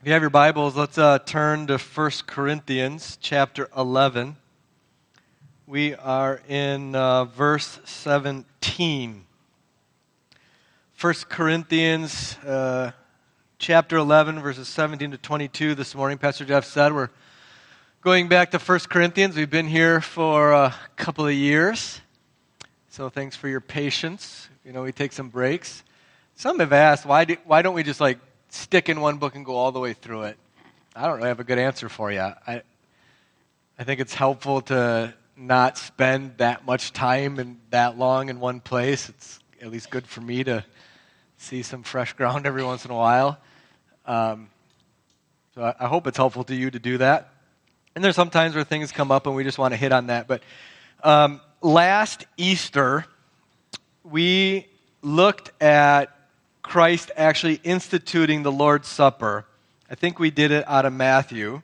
If you have your Bibles, let's uh, turn to 1 Corinthians chapter 11. We are in uh, verse 17. 1 Corinthians uh, chapter 11, verses 17 to 22 this morning. Pastor Jeff said we're going back to 1 Corinthians. We've been here for a couple of years. So thanks for your patience. You know, we take some breaks. Some have asked, why, do, why don't we just like stick in one book and go all the way through it? I don't really have a good answer for you. I, I think it's helpful to not spend that much time and that long in one place. It's at least good for me to see some fresh ground every once in a while. Um, so I, I hope it's helpful to you to do that. And there's some times where things come up and we just want to hit on that. But um, last Easter, we looked at Christ actually instituting the Lord's Supper. I think we did it out of Matthew.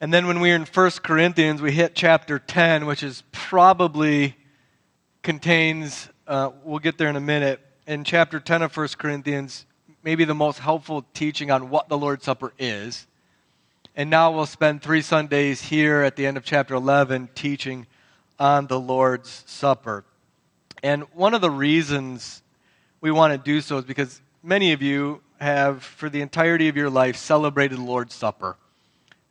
And then when we were in 1 Corinthians, we hit chapter 10, which is probably contains, uh, we'll get there in a minute. In chapter 10 of 1 Corinthians, maybe the most helpful teaching on what the Lord's Supper is. And now we'll spend three Sundays here at the end of chapter 11 teaching on the Lord's Supper. And one of the reasons we want to do so is because many of you have, for the entirety of your life, celebrated the Lord's Supper.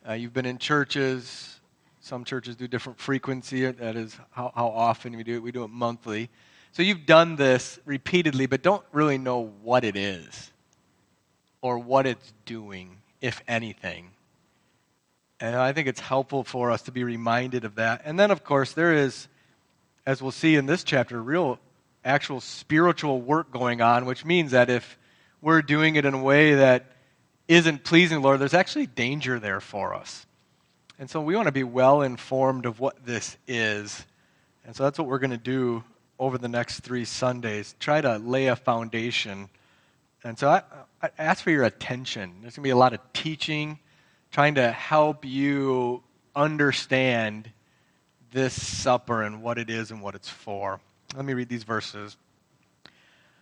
Uh, you've been in churches. Some churches do different frequency. That is how, how often we do it. We do it monthly. So you've done this repeatedly, but don't really know what it is or what it's doing, if anything. And I think it's helpful for us to be reminded of that. And then, of course, there is, as we'll see in this chapter, real actual spiritual work going on, which means that if we're doing it in a way that isn't pleasing Lord, there's actually danger there for us. And so we want to be well informed of what this is. And so that's what we're going to do over the next three Sundays. Try to lay a foundation. And so I, I ask for your attention. There's going to be a lot of teaching, trying to help you understand this supper and what it is and what it's for. Let me read these verses.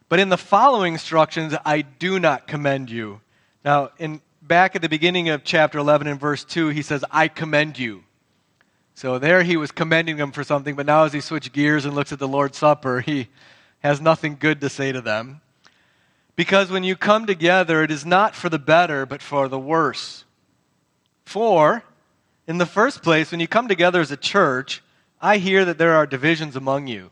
But in the following instructions, I do not commend you. Now, in, back at the beginning of chapter 11 and verse 2, he says, I commend you. So there he was commending them for something, but now as he switched gears and looks at the Lord's Supper, he has nothing good to say to them. Because when you come together, it is not for the better, but for the worse. For, in the first place, when you come together as a church, I hear that there are divisions among you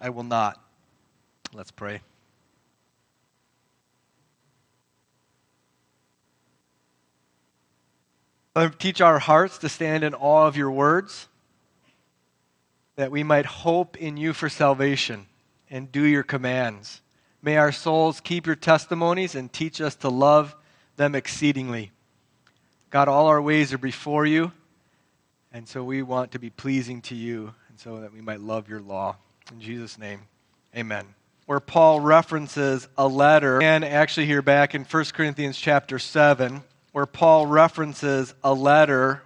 I will not. Let's pray. teach our hearts to stand in awe of your words, that we might hope in you for salvation and do your commands. May our souls keep your testimonies and teach us to love them exceedingly. God, all our ways are before you, and so we want to be pleasing to you, and so that we might love your law. In Jesus' name, amen. Where Paul references a letter, and actually here back in 1 Corinthians chapter 7, where Paul references a letter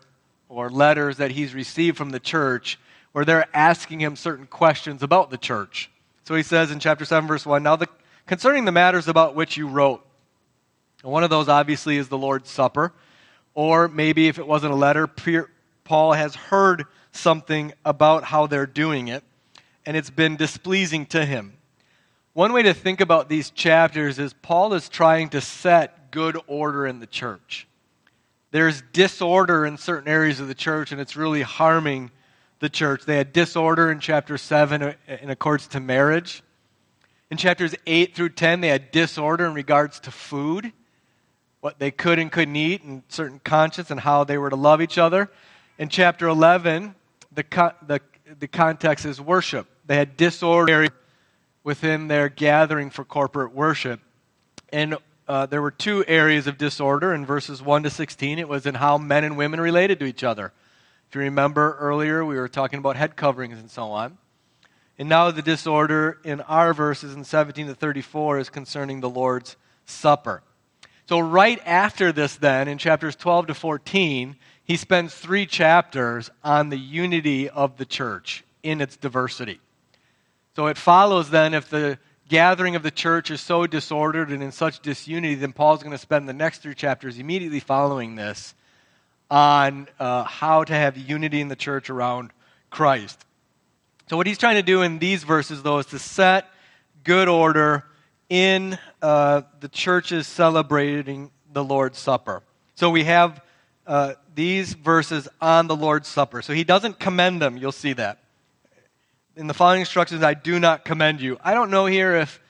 or letters that he's received from the church where they're asking him certain questions about the church. So he says in chapter 7, verse 1 Now, the, concerning the matters about which you wrote, and one of those obviously is the Lord's Supper, or maybe if it wasn't a letter, Paul has heard something about how they're doing it and it's been displeasing to him. One way to think about these chapters is Paul is trying to set good order in the church. There's disorder in certain areas of the church, and it's really harming the church. They had disorder in chapter 7 uh, in accordance to marriage. In chapters 8 through 10, they had disorder in regards to food, what they could and couldn't eat, and certain conscience, and how they were to love each other. In chapter 11, the, the, the context is worship. They had disorder within their gathering for corporate worship. And uh, there were two areas of disorder in verses 1 to 16. It was in how men and women related to each other. If you remember earlier, we were talking about head coverings and so on. And now the disorder in our verses in 17 to 34 is concerning the Lord's Supper. So, right after this, then, in chapters 12 to 14, he spends three chapters on the unity of the church in its diversity. So, it follows then if the gathering of the church is so disordered and in such disunity, then Paul's going to spend the next three chapters immediately following this on uh, how to have unity in the church around Christ. So, what he's trying to do in these verses, though, is to set good order in uh, the churches celebrating the Lord's Supper. So we have uh, these verses on the Lord's Supper. So he doesn't commend them. You'll see that. In the following instructions, I do not commend you. I don't know here if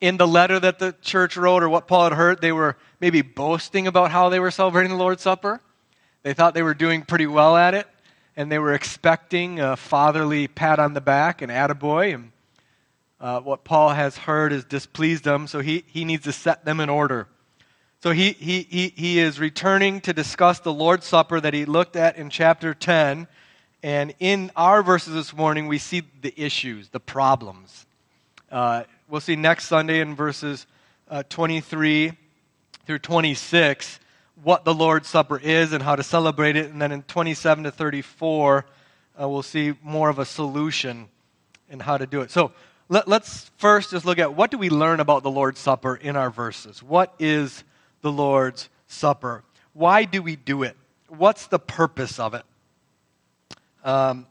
in the letter that the church wrote or what Paul had heard, they were maybe boasting about how they were celebrating the Lord's Supper. They thought they were doing pretty well at it, and they were expecting a fatherly pat on the back and attaboy. And uh, what Paul has heard has displeased them, so he, he needs to set them in order. So he, he, he, he is returning to discuss the Lord's Supper that he looked at in chapter 10. And in our verses this morning, we see the issues, the problems. Uh, we'll see next Sunday in verses uh, 23 through 26 what the Lord's Supper is and how to celebrate it. And then in 27 to 34, uh, we'll see more of a solution and how to do it. So let, us first just look at what do we learn about the Lord's Supper in our verses? What is the Lord's Supper? Why do we do it? What's the purpose of it? Um,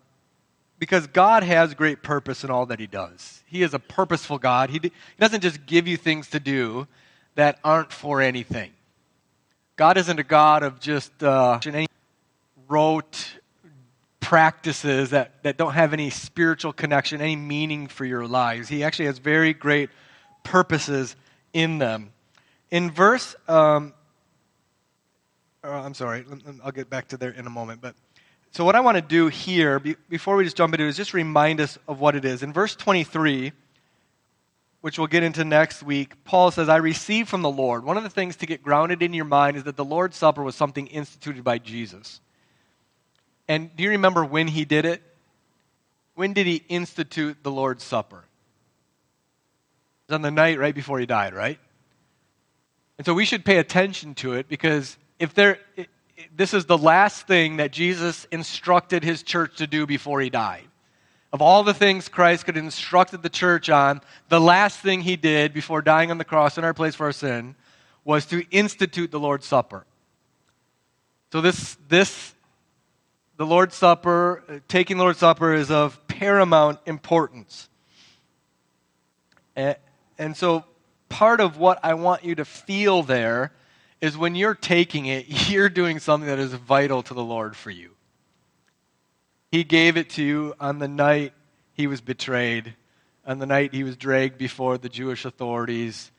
because God has great purpose in all that He does. He is a purposeful God. He, he doesn't just give you things to do that aren't for anything. God isn't a God of just uh, rote practices that, that don't have any spiritual connection, any meaning for your lives. He actually has very great purposes in them. In verse, um, oh, I'm sorry, I'll get back to there in a moment. But so what I want to do here, be, before we just jump into it, is just remind us of what it is. In verse 23, which we'll get into next week, Paul says, I received from the Lord. One of the things to get grounded in your mind is that the Lord's Supper was something instituted by Jesus. And do you remember when he did it? When did he institute the Lord's Supper? It was on the night right before he died, right? And so we should pay attention to it because if there, this is the last thing that Jesus instructed his church to do before he died. Of all the things Christ could have instructed the church on, the last thing he did before dying on the cross in our place for our sin was to institute the Lord's Supper. So this, this the Lord's Supper, uh, taking the Lord's Supper is of paramount importance. And so, part of what I want you to feel there is when you're taking it, you're doing something that is vital to the Lord for you. He gave it to you on the night he was betrayed, on the night he was dragged before the Jewish authorities,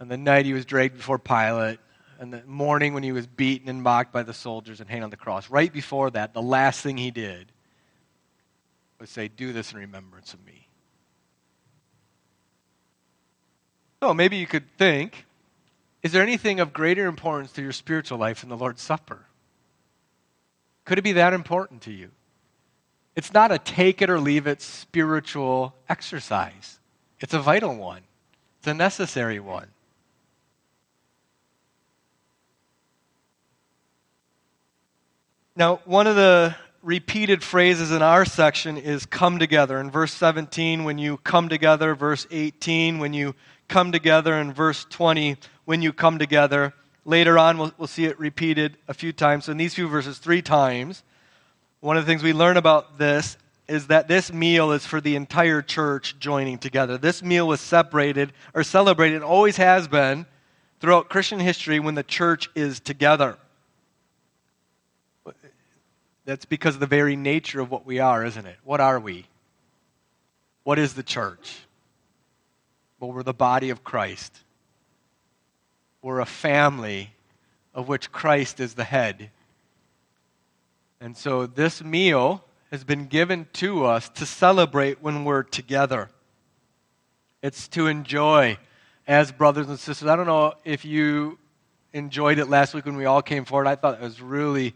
on the night he was dragged before Pilate, and the morning when he was beaten and mocked by the soldiers and hanged on the cross. Right before that, the last thing he did was say, Do this in remembrance of me. So maybe you could think, is there anything of greater importance to your spiritual life than the Lord's Supper? Could it be that important to you? It's not a take it or leave it spiritual exercise. It's a vital one. It's a necessary one. Now, one of the repeated phrases in our section is come together. In verse 17, when you come together, verse 18, when you come together, and verse 20, when you come together. Later on, we'll, we'll see it repeated a few times. So, in these few verses, three times. One of the things we learn about this is that this meal is for the entire church joining together. This meal was separated or celebrated, always has been, throughout Christian history when the church is together. That's because of the very nature of what we are, isn't it? What are we? What is the church? Well, we're the body of Christ. We're a family of which Christ is the head. And so this meal has been given to us to celebrate when we're together. It's to enjoy as brothers and sisters. I don't know if you enjoyed it last week when we all came forward. I thought it was really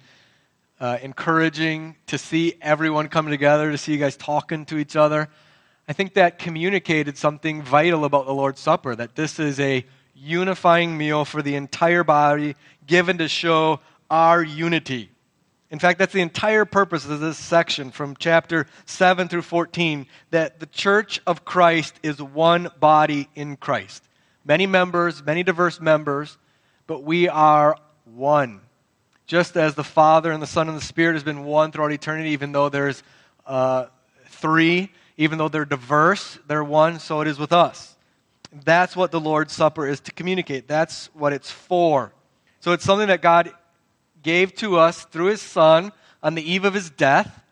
uh, encouraging to see everyone come together, to see you guys talking to each other. I think that communicated something vital about the Lord's Supper that this is a unifying meal for the entire body given to show our unity. In fact, that's the entire purpose of this section from chapter 7 through 14 that the church of Christ is one body in Christ. Many members, many diverse members, but we are one. Just as the Father and the Son and the Spirit has been one throughout eternity, even though there's uh, three, even though they're diverse, they're one, so it is with us. That's what the Lord's Supper is to communicate. That's what it's for. So it's something that God gave to us through his Son on the eve of his death,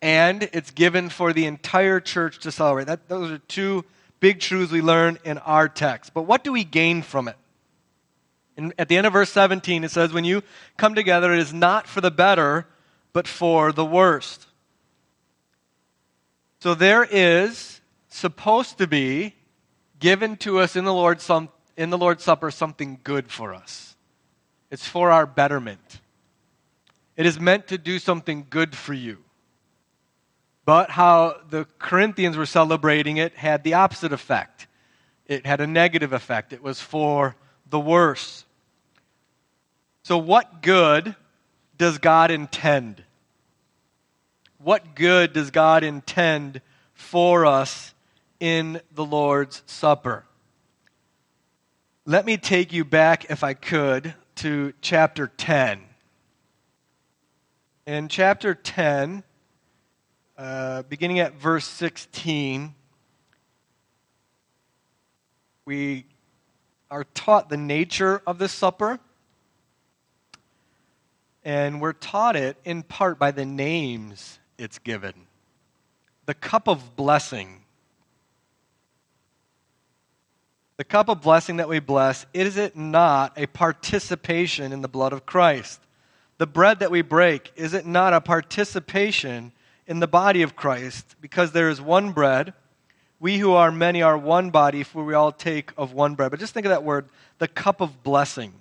and it's given for the entire church to celebrate. That, those are two big truths we learn in our text. But what do we gain from it? In, at the end of verse 17, it says, When you come together, it is not for the better, but for the worst. So there is supposed to be given to us in the Lord's, some, in the Lord's Supper something good for us. It's for our betterment. It is meant to do something good for you. But how the Corinthians were celebrating it had the opposite effect. It had a negative effect. It was for the worse. So, what good does God intend? What good does God intend for us in the Lord's Supper? Let me take you back, if I could, to chapter 10. In chapter 10, uh, beginning at verse 16, we are taught the nature of this supper. And we're taught it in part by the names it's given. The cup of blessing the cup of blessing that we bless, is it not a participation in the blood of Christ? The bread that we break, is it not a participation in the body of Christ? Because there is one bread. We who are many are one body, for we all take of one bread. But just think of that word, the cup of blessing.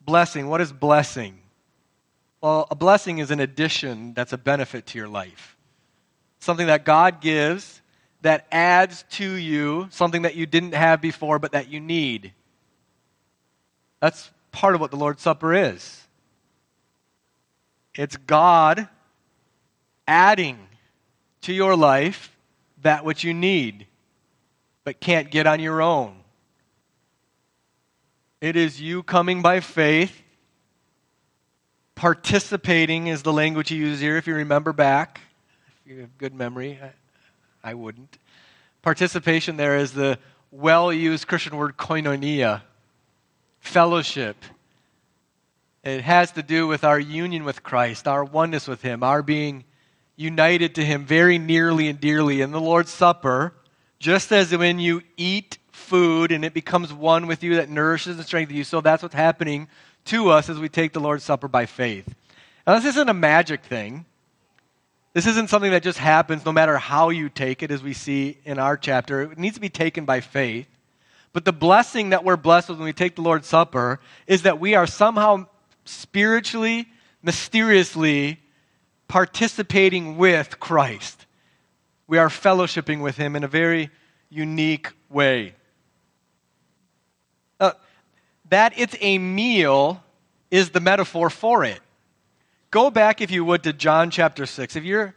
Blessing. What is blessing? Well, a blessing is an addition that's a benefit to your life. Something that God gives that adds to you something that you didn't have before but that you need. That's part of what the Lord's Supper is. It's God adding to your life that which you need but can't get on your own. It is you coming by faith. Participating is the language you use here, if you remember back. If you have good memory. I wouldn't. Participation there is the well used Christian word koinonia, fellowship. It has to do with our union with Christ, our oneness with Him, our being united to Him very nearly and dearly. In the Lord's Supper, just as when you eat food and it becomes one with you that nourishes and strengthens you, so that's what's happening to us as we take the Lord's Supper by faith. Now, this isn't a magic thing. This isn't something that just happens no matter how you take it, as we see in our chapter. It needs to be taken by faith. But the blessing that we're blessed with when we take the Lord's Supper is that we are somehow spiritually, mysteriously participating with Christ. We are fellowshipping with Him in a very unique way. Uh, that it's a meal is the metaphor for it. Go back, if you would, to John chapter 6. If you're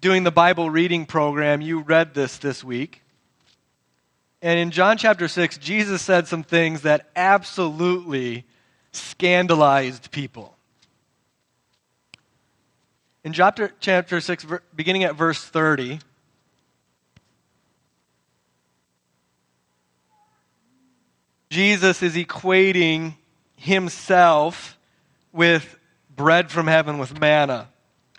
doing the Bible reading program, you read this this week. And in John chapter 6, Jesus said some things that absolutely scandalized people. In chapter, chapter 6, beginning at verse 30, Jesus is equating himself with bread from heaven with manna.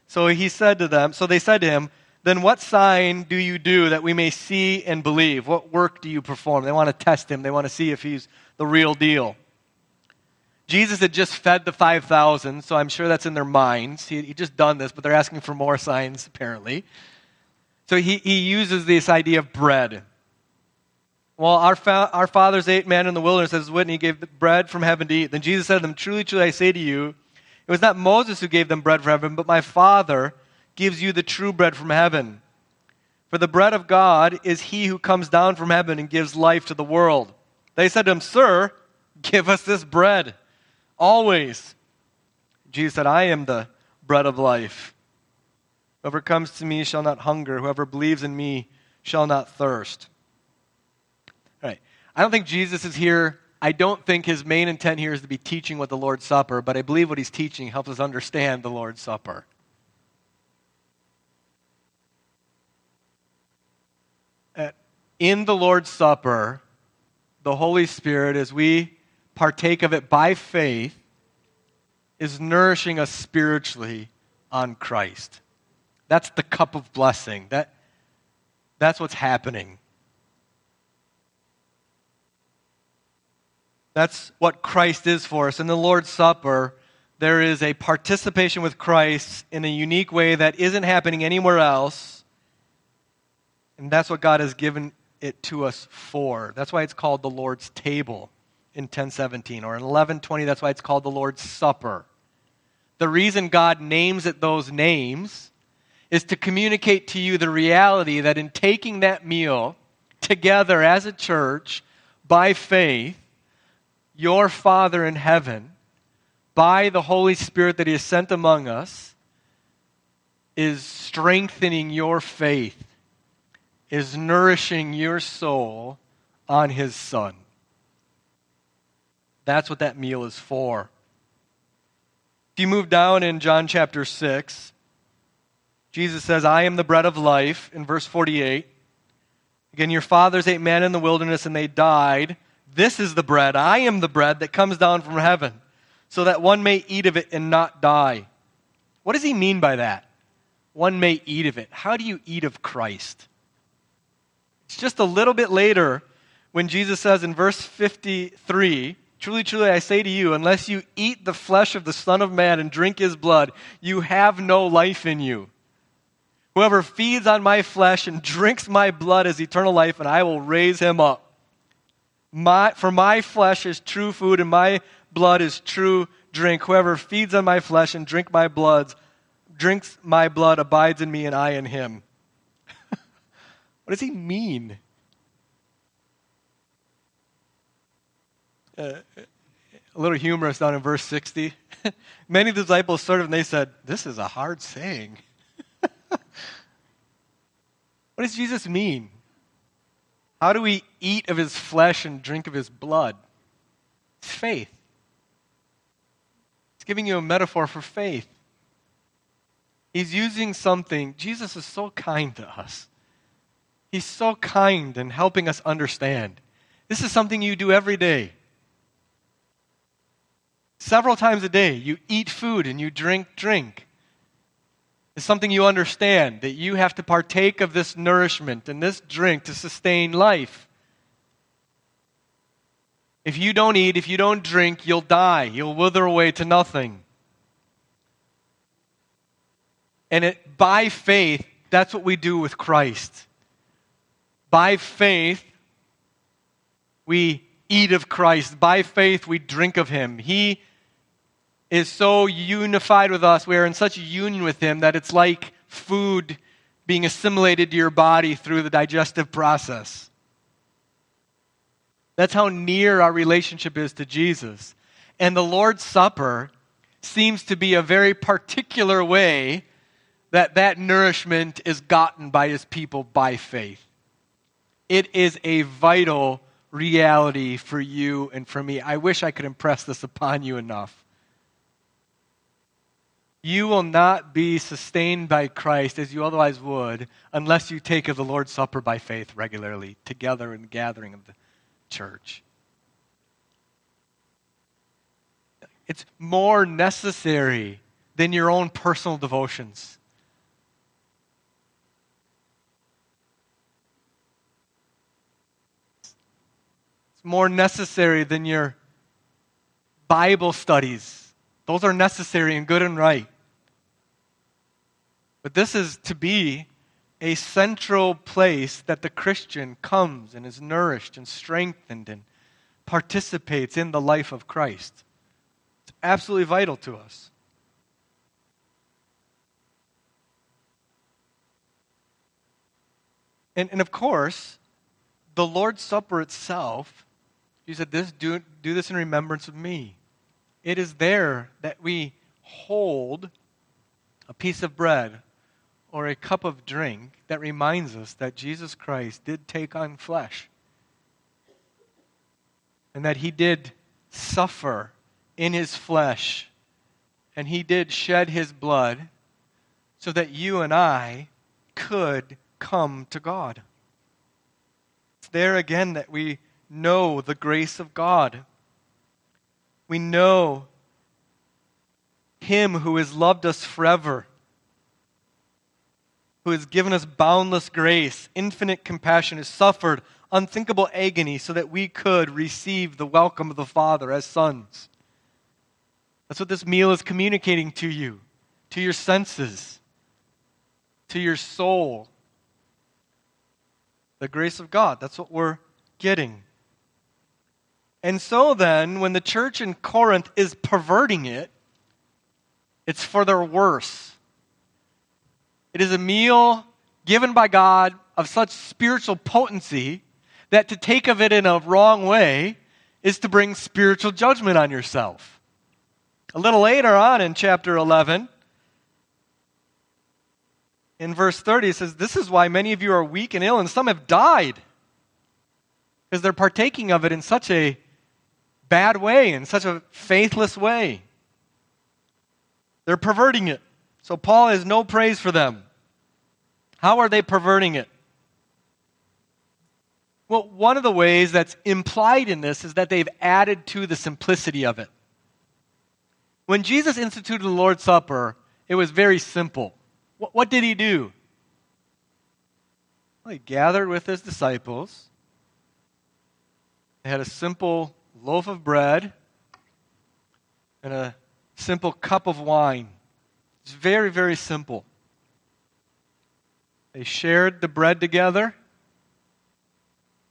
So he said to them, so they said to him, then what sign do you do that we may see and believe? What work do you perform? They want to test him. They want to see if he's the real deal. Jesus had just fed the 5,000, so I'm sure that's in their minds. He, he just done this, but they're asking for more signs, apparently. So he, he uses this idea of bread. Well, our, fa- our fathers ate man in the wilderness, as Whitney gave bread from heaven to eat. Then Jesus said to them, Truly, truly, I say to you, it was not Moses who gave them bread from heaven, but my Father gives you the true bread from heaven. For the bread of God is he who comes down from heaven and gives life to the world. They said to him, Sir, give us this bread always. Jesus said, I am the bread of life. Whoever comes to me shall not hunger. Whoever believes in me shall not thirst. All right. I don't think Jesus is here. I don't think his main intent here is to be teaching what the Lord's Supper, but I believe what he's teaching helps us understand the Lord's Supper. Uh, in the Lord's Supper, the Holy Spirit, as we partake of it by faith, is nourishing us spiritually on Christ. That's the cup of blessing. That, that's what's happening. That's what Christ is for us. In the Lord's Supper, there is a participation with Christ in a unique way that isn't happening anywhere else. And that's what God has given it to us for. That's why it's called the Lord's table in 1017 or in 1120 that's why it's called the Lord's Supper. The reason God names it those names is to communicate to you the reality that in taking that meal together as a church by faith, your Father in heaven, by the Holy Spirit that He has sent among us, is strengthening your faith, is nourishing your soul on His Son. That's what that meal is for If you move down in John chapter 6, Jesus says, I am the bread of life in verse 48. Again, your fathers ate man in the wilderness and they died. This is the bread. I am the bread that comes down from heaven, so that one may eat of it and not die. What does he mean by that? One may eat of it. How do you eat of Christ? It's just a little bit later when Jesus says in verse 53 Truly, truly, I say to you, unless you eat the flesh of the Son of Man and drink his blood, you have no life in you. Whoever feeds on my flesh and drinks my blood has eternal life, and I will raise him up. My, for my flesh is true food, and my blood is true drink. Whoever feeds on my flesh and drink my blood, drinks my blood, abides in me, and I in him. what does he mean? uh, a little humorous down in verse 60. Many of disciples started and they said, This is a hard saying. what does Jesus mean? How do we eat of his flesh and drink of his blood? It's faith. It's giving you a metaphor for faith. He's using something. Jesus is so kind to us. He's so kind in helping us understand. This is something you do every day. Several times a day, you eat food and you drink drink. It's something you understand that you have to partake of this nourishment and this drink to sustain life. If you don't eat, if you don't drink, you'll die. You'll wither away to nothing. And it, by faith, that's what we do with Christ. By faith, we eat of Christ. By faith, we drink of Him. He is so unified with us, we are in such a union with Him that it's like food being assimilated to your body through the digestive process. That's how near our relationship is to Jesus. And the Lord's Supper seems to be a very particular way that that nourishment is gotten by his people by faith. It is a vital reality for you and for me. I wish I could impress this upon you enough. You will not be sustained by Christ as you otherwise would unless you take of the Lord's Supper by faith regularly, together in the gathering of the church. It's more necessary than your own personal devotions. It's more necessary than your Bible studies. Those are necessary and good and right. But this is to be a central place that the Christian comes and is nourished and strengthened and participates in the life of Christ. It's absolutely vital to us. And, and of course, the Lord's Supper itself, he said, this, do, do this in remembrance of me. It is there that we hold a piece of bread or a cup of drink that reminds us that Jesus Christ did take on flesh and that he did suffer in his flesh and he did shed his blood so that you and I could come to God. It's there again that we know the grace of God. We know Him who has loved us forever, who has given us boundless grace, infinite compassion, has suffered unthinkable agony so that we could receive the welcome of the Father as sons. That's what this meal is communicating to you, to your senses, to your soul, the grace of God. That's what we're getting. And so then, when the church in Corinth is perverting it, it's for their worse. It is a meal given by God of such spiritual potency that to take of it in a wrong way is to bring spiritual judgment on yourself. A little later on in chapter 11, in verse 30, it says, This is why many of you are weak and ill, and some have died. Because they're partaking of it in such a bad way, in such a faithless way. They're perverting it. So Paul has no praise for them. How are they perverting it? Well, one of the ways that's implied in this is that they've added to the simplicity of it. When Jesus instituted the Lord's Supper, it was very simple. What, what did he do? Well, he gathered with his disciples. They had a simple loaf of bread and a simple cup of wine. It's very, very simple. They shared the bread together.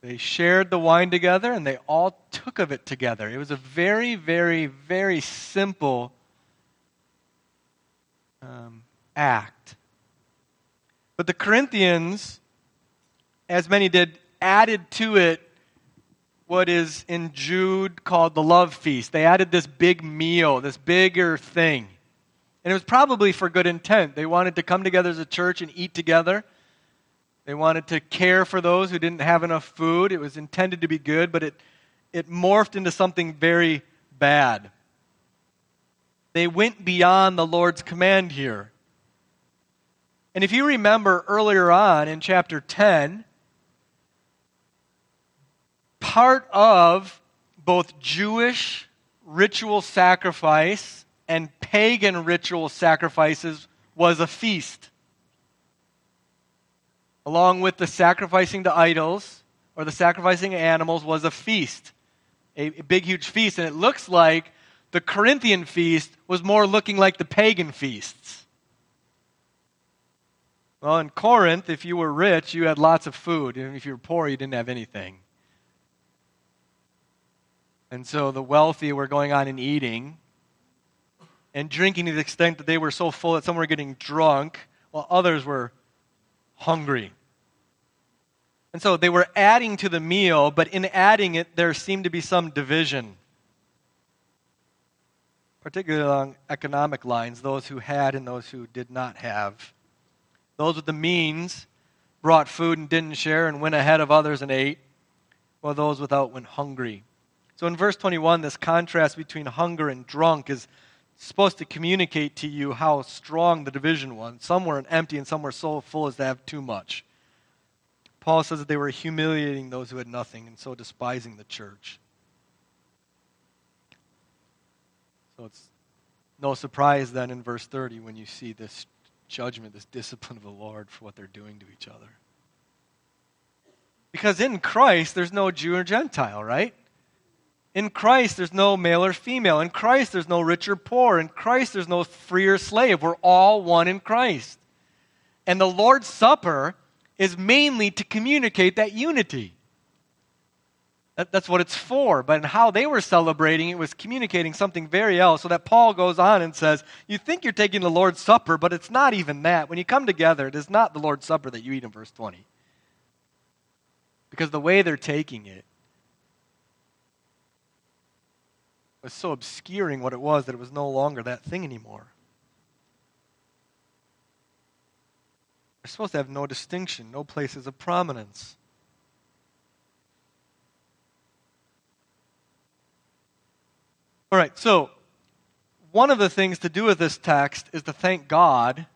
They shared the wine together and they all took of it together. It was a very, very, very simple um, act. But the Corinthians, as many did, added to it what is in Jude called the love feast. They added this big meal, this bigger thing. And it was probably for good intent. They wanted to come together as a church and eat together. They wanted to care for those who didn't have enough food. It was intended to be good, but it, it morphed into something very bad. They went beyond the Lord's command here. And if you remember earlier on in chapter 10, part of both Jewish ritual sacrifice and pagan ritual sacrifices was a feast. Along with the sacrificing to idols or the sacrificing animals was a feast, a, a big, huge feast. And it looks like the Corinthian feast was more looking like the pagan feasts. Well, in Corinth, if you were rich, you had lots of food. And if you were poor, you didn't have anything. And so the wealthy were going on and eating and drinking to the extent that they were so full that some were getting drunk while others were hungry. And so they were adding to the meal, but in adding it, there seemed to be some division, particularly along economic lines, those who had and those who did not have. Those with the means brought food and didn't share and went ahead of others and ate, while those without went hungry. So in verse 21, this contrast between hunger and drunk is supposed to communicate to you how strong the division was. Some were empty and some were so full as to have too much. Paul says that they were humiliating those who had nothing and so despising the church. So it's no surprise then in verse 30 when you see this judgment, this discipline of the Lord for what they're doing to each other. Because in Christ, there's no Jew or Gentile, right? In Christ, there's no male or female. In Christ, there's no rich or poor. In Christ, there's no free or slave. We're all one in Christ. And the Lord's Supper is mainly to communicate that unity. That, that's what it's for. But in how they were celebrating, it was communicating something very else. So that Paul goes on and says, You think you're taking the Lord's Supper, but it's not even that. When you come together, it is not the Lord's Supper that you eat in verse 20. Because the way they're taking it was so obscuring what it was that it was no longer that thing anymore. They're supposed to have no distinction, no places of prominence. All right, so one of the things to do with this text is to thank God,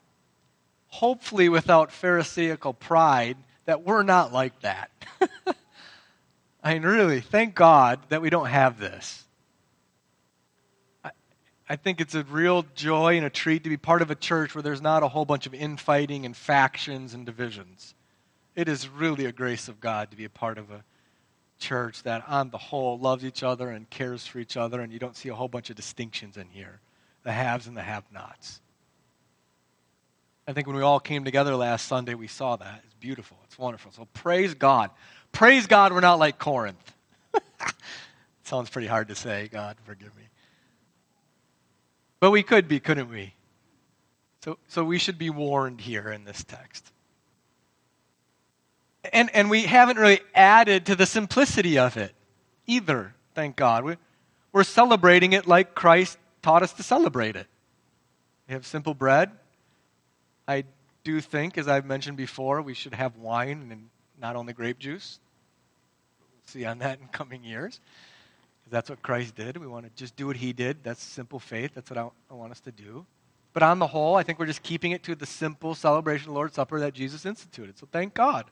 hopefully without Pharisaical pride, that we're not like that. I mean, really, thank God that we don't have this. I, think it's a real joy and a treat to be part of a church where there's not a whole bunch of infighting and factions and divisions. It is really a grace of God to be a part of a church that, on the whole, loves each other and cares for each other, and you don't see a whole bunch of distinctions in here the haves and the have nots. I think when we all came together last Sunday, we saw that. It's beautiful, it's wonderful. So praise God. Praise God, we're not like Corinth. Sounds pretty hard to say. God, forgive me. But we could be, couldn't we? So, so we should be warned here in this text. And, and we haven't really added to the simplicity of it either, thank God. We, we're celebrating it like Christ taught us to celebrate it. We have simple bread. I do think, as I've mentioned before, we should have wine and not only grape juice. We'll see on that in coming years. That's what Christ did. We want to just do what he did. That's simple faith. That's what I, I want us to do. But on the whole, I think we're just keeping it to the simple celebration of the Lord's Supper that Jesus instituted. So thank God.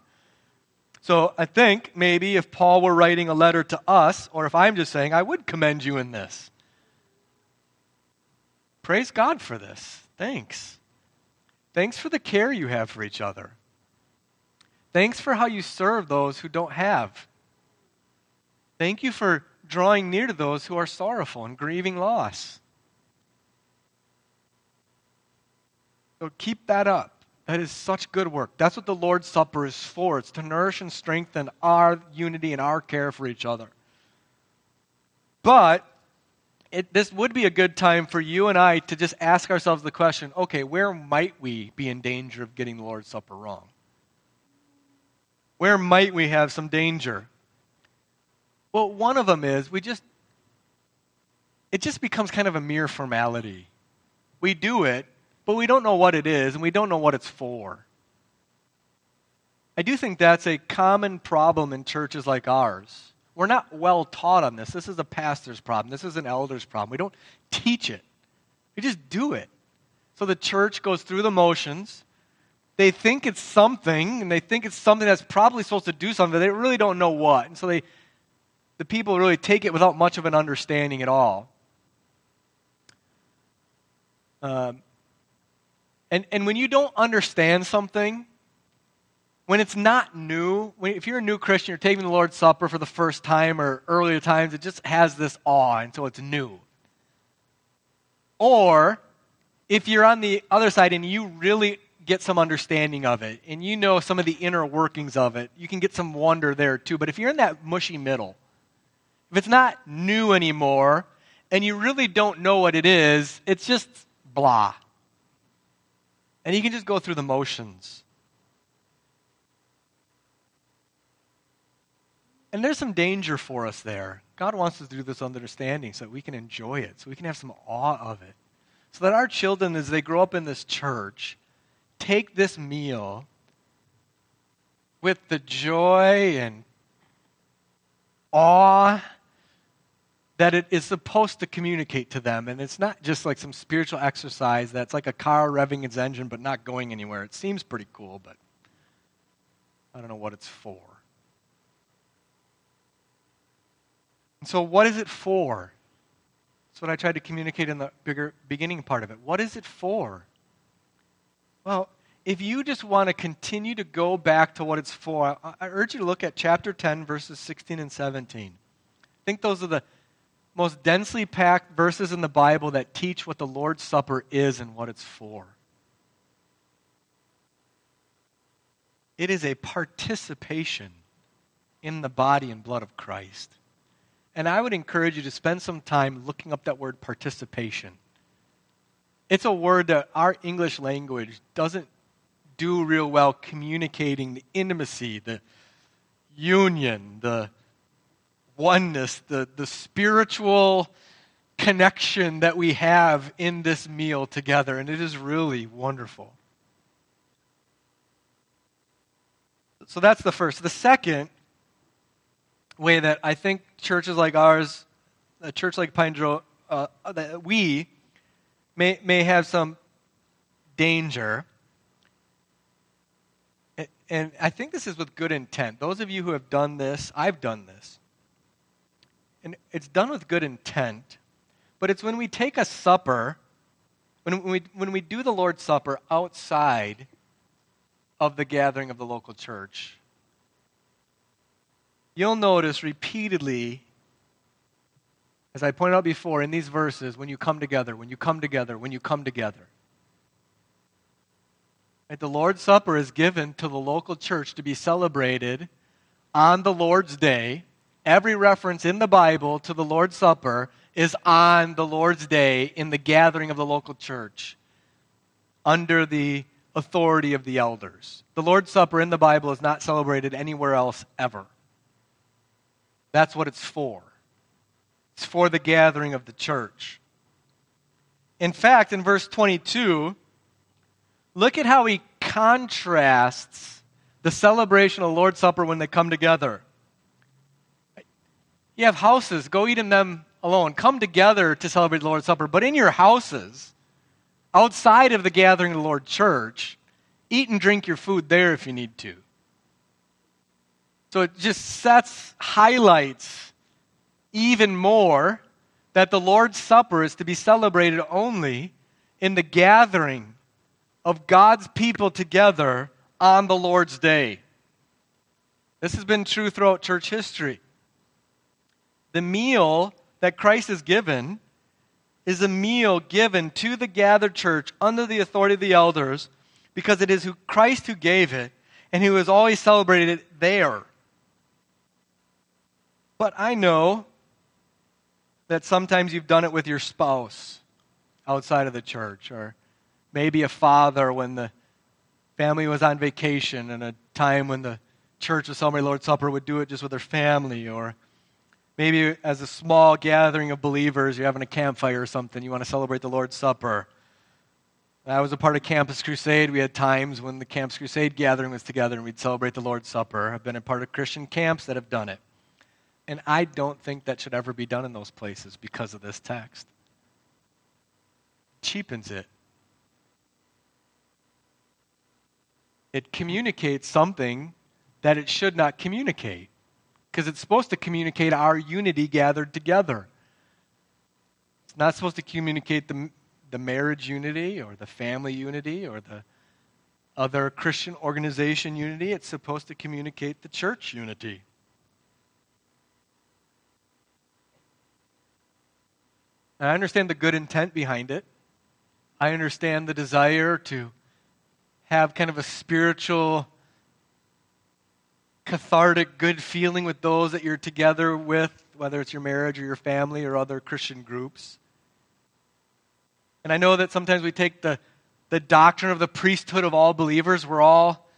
So I think maybe if Paul were writing a letter to us, or if I'm just saying, I would commend you in this. Praise God for this. Thanks. Thanks for the care you have for each other. Thanks for how you serve those who don't have. Thank you for drawing near to those who are sorrowful and grieving loss. So keep that up. That is such good work. That's what the Lord's Supper is for. It's to nourish and strengthen our unity and our care for each other. But it, this would be a good time for you and I to just ask ourselves the question okay, where might we be in danger of getting the Lord's Supper wrong? Where might we have some danger? Well, one of them is we just, it just becomes kind of a mere formality. We do it but we don't know what it is and we don't know what it's for. I do think that's a common problem in churches like ours. We're not well taught on this. This is a pastor's problem. This is an elder's problem. We don't teach it, we just do it. So the church goes through the motions. They think it's something, and they think it's something that's probably supposed to do something, but they really don't know what. And so they, the people really take it without much of an understanding at all. Um, and, and when you don't understand something, when it's not new, when, if you're a new Christian, you're taking the Lord's Supper for the first time or earlier times, it just has this awe, and so it's new. Or if you're on the other side and you really get some understanding of it and you know some of the inner workings of it, you can get some wonder there too. But if you're in that mushy middle, if it's not new anymore and you really don't know what it is, it's just blah. And you can just go through the motions. And there's some danger for us there. God wants us to do this understanding so that we can enjoy it, so we can have some awe of it. So that our children, as they grow up in this church, take this meal with the joy and awe that it is supposed to communicate to them. And it's not just like some spiritual exercise that's like a car revving its engine but not going anywhere. It seems pretty cool, but I don't know what it's for. And so, what is it for? That's what I tried to communicate in the bigger beginning part of it. What is it for? Well, if you just want to continue to go back to what it's for, I urge you to look at chapter 10, verses 16 and 17. I think those are the most densely packed verses in the Bible that teach what the Lord's Supper is and what it's for. it is a participation in the body and blood of Christ. And I would encourage you to spend some time looking up that word participation. It's a word that our English language doesn't do real well communicating the intimacy, the union, the oneness, the, the spiritual connection that we have in this meal together. And it is really wonderful. So that's the first. The second way that I think churches like ours, a church like Pine Grove, uh, that we may, may have some danger. And I think this is with good intent. Those of you who have done this, I've done this. And it's done with good intent. But it's when we take a supper, when we, when we do the Lord's Supper outside of the gathering of the local church, you'll notice repeatedly, as I pointed out before in these verses, when you come together, when you come together, when you come together. Right, the Lord's Supper is given to the local church to be celebrated on the Lord's Day. Every reference in the Bible to the Lord's Supper is on the Lord's Day in the gathering of the local church under the authority of the elders. The Lord's Supper in the Bible is not celebrated anywhere else ever. That's what it's for. It's for the gathering of the church. In fact, in verse 22, look at how he contrasts the celebration of the Lord's Supper when they come together. You have houses, go eat in them alone. Come together to celebrate the Lord's Supper. But in your houses, outside of the gathering of the Lord's church, eat and drink your food there if you need to. So it just sets, highlights even more that the Lord's Supper is to be celebrated only in the gathering of God's people together on the Lord's day. This has been true throughout church history. The meal that Christ has given is a meal given to the gathered church under the authority of the elders because it is who Christ who gave it and who has always celebrated it there. But I know that sometimes you've done it with your spouse outside of the church, or maybe a father when the family was on vacation and a time when the church of celebrating Lord's Supper would do it just with their family, or maybe as a small gathering of believers, you're having a campfire or something, you want to celebrate the Lord's Supper. I was a part of Campus Crusade. We had times when the Campus Crusade gathering was together and we'd celebrate the Lord's Supper. I've been a part of Christian camps that have done it. And I don't think that should ever be done in those places because of this text. Cheapens it. It communicates something that it should not communicate because it's supposed to communicate our unity gathered together. It's not supposed to communicate the, the marriage unity or the family unity or the other Christian organization unity. It's supposed to communicate the church unity. And I understand the good intent behind it. I understand the desire to have kind of a spiritual, cathartic, good feeling with those that you're together with, whether it's your marriage or your family or other Christian groups. And I know that sometimes we take the, the doctrine of the priesthood of all believers. We're all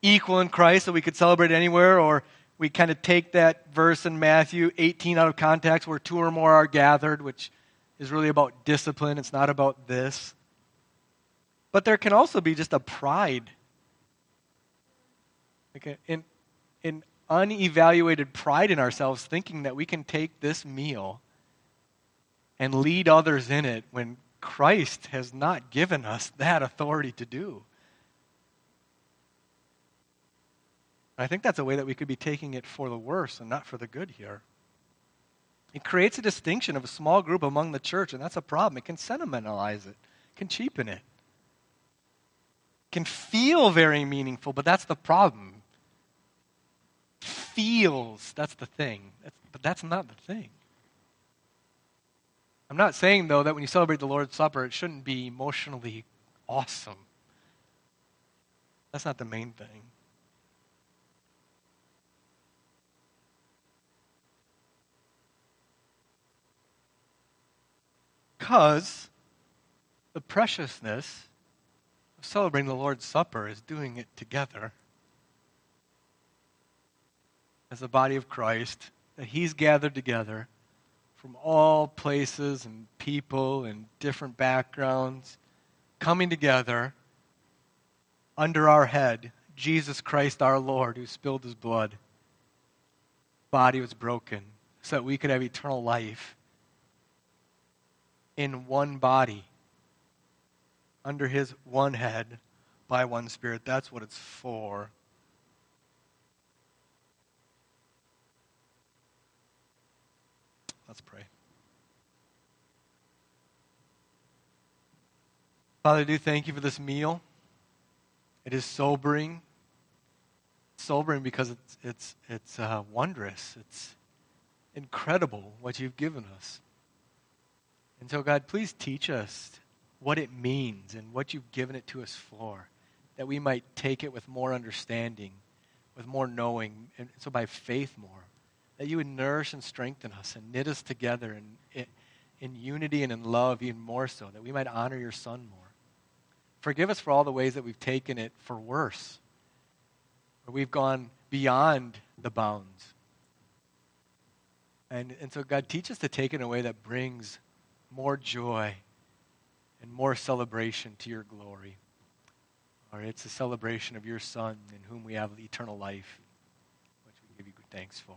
equal in Christ, so we could celebrate anywhere, or we kind of take that verse in Matthew 18 out of context where two or more are gathered, which is really about discipline, it's not about this. But there can also be just a pride. Like an, an unevaluated pride in ourselves, thinking that we can take this meal and lead others in it when Christ has not given us that authority to do. I think that's a way that we could be taking it for the worse and not for the good here. It creates a distinction of a small group among the church, and that's a problem. It can sentimentalize it, can cheapen it can feel very meaningful, but that's the problem feels. That's the thing. That's, but that's not the thing. I'm not saying, though, that when you celebrate the Lord's Supper, it shouldn't be emotionally awesome. That's not the main thing. Because the preciousness of celebrating the Lord's Supper is doing it together as the body of Christ, that He's gathered together from all places and people and different backgrounds, coming together under our head, Jesus Christ our Lord, who spilled His blood. Body was broken so that we could have eternal life in one body, under His one head, by one Spirit. That's what it's for. Let's pray. Father, I do thank you for this meal. It is sobering. Sobering because it's, it's, it's uh, wondrous. It's incredible what you've given us. And so, God, please teach us what it means and what you've given it to us for, that we might take it with more understanding, with more knowing, and so by faith more that you would nourish and strengthen us and knit us together in, in unity and in love even more so, that we might honor your Son more. Forgive us for all the ways that we've taken it for worse, where we've gone beyond the bounds. And, and so, God, teach us to take it in a way that brings more joy and more celebration to your glory. Or it's a celebration of your Son in whom we have eternal life, which we give you good thanks for.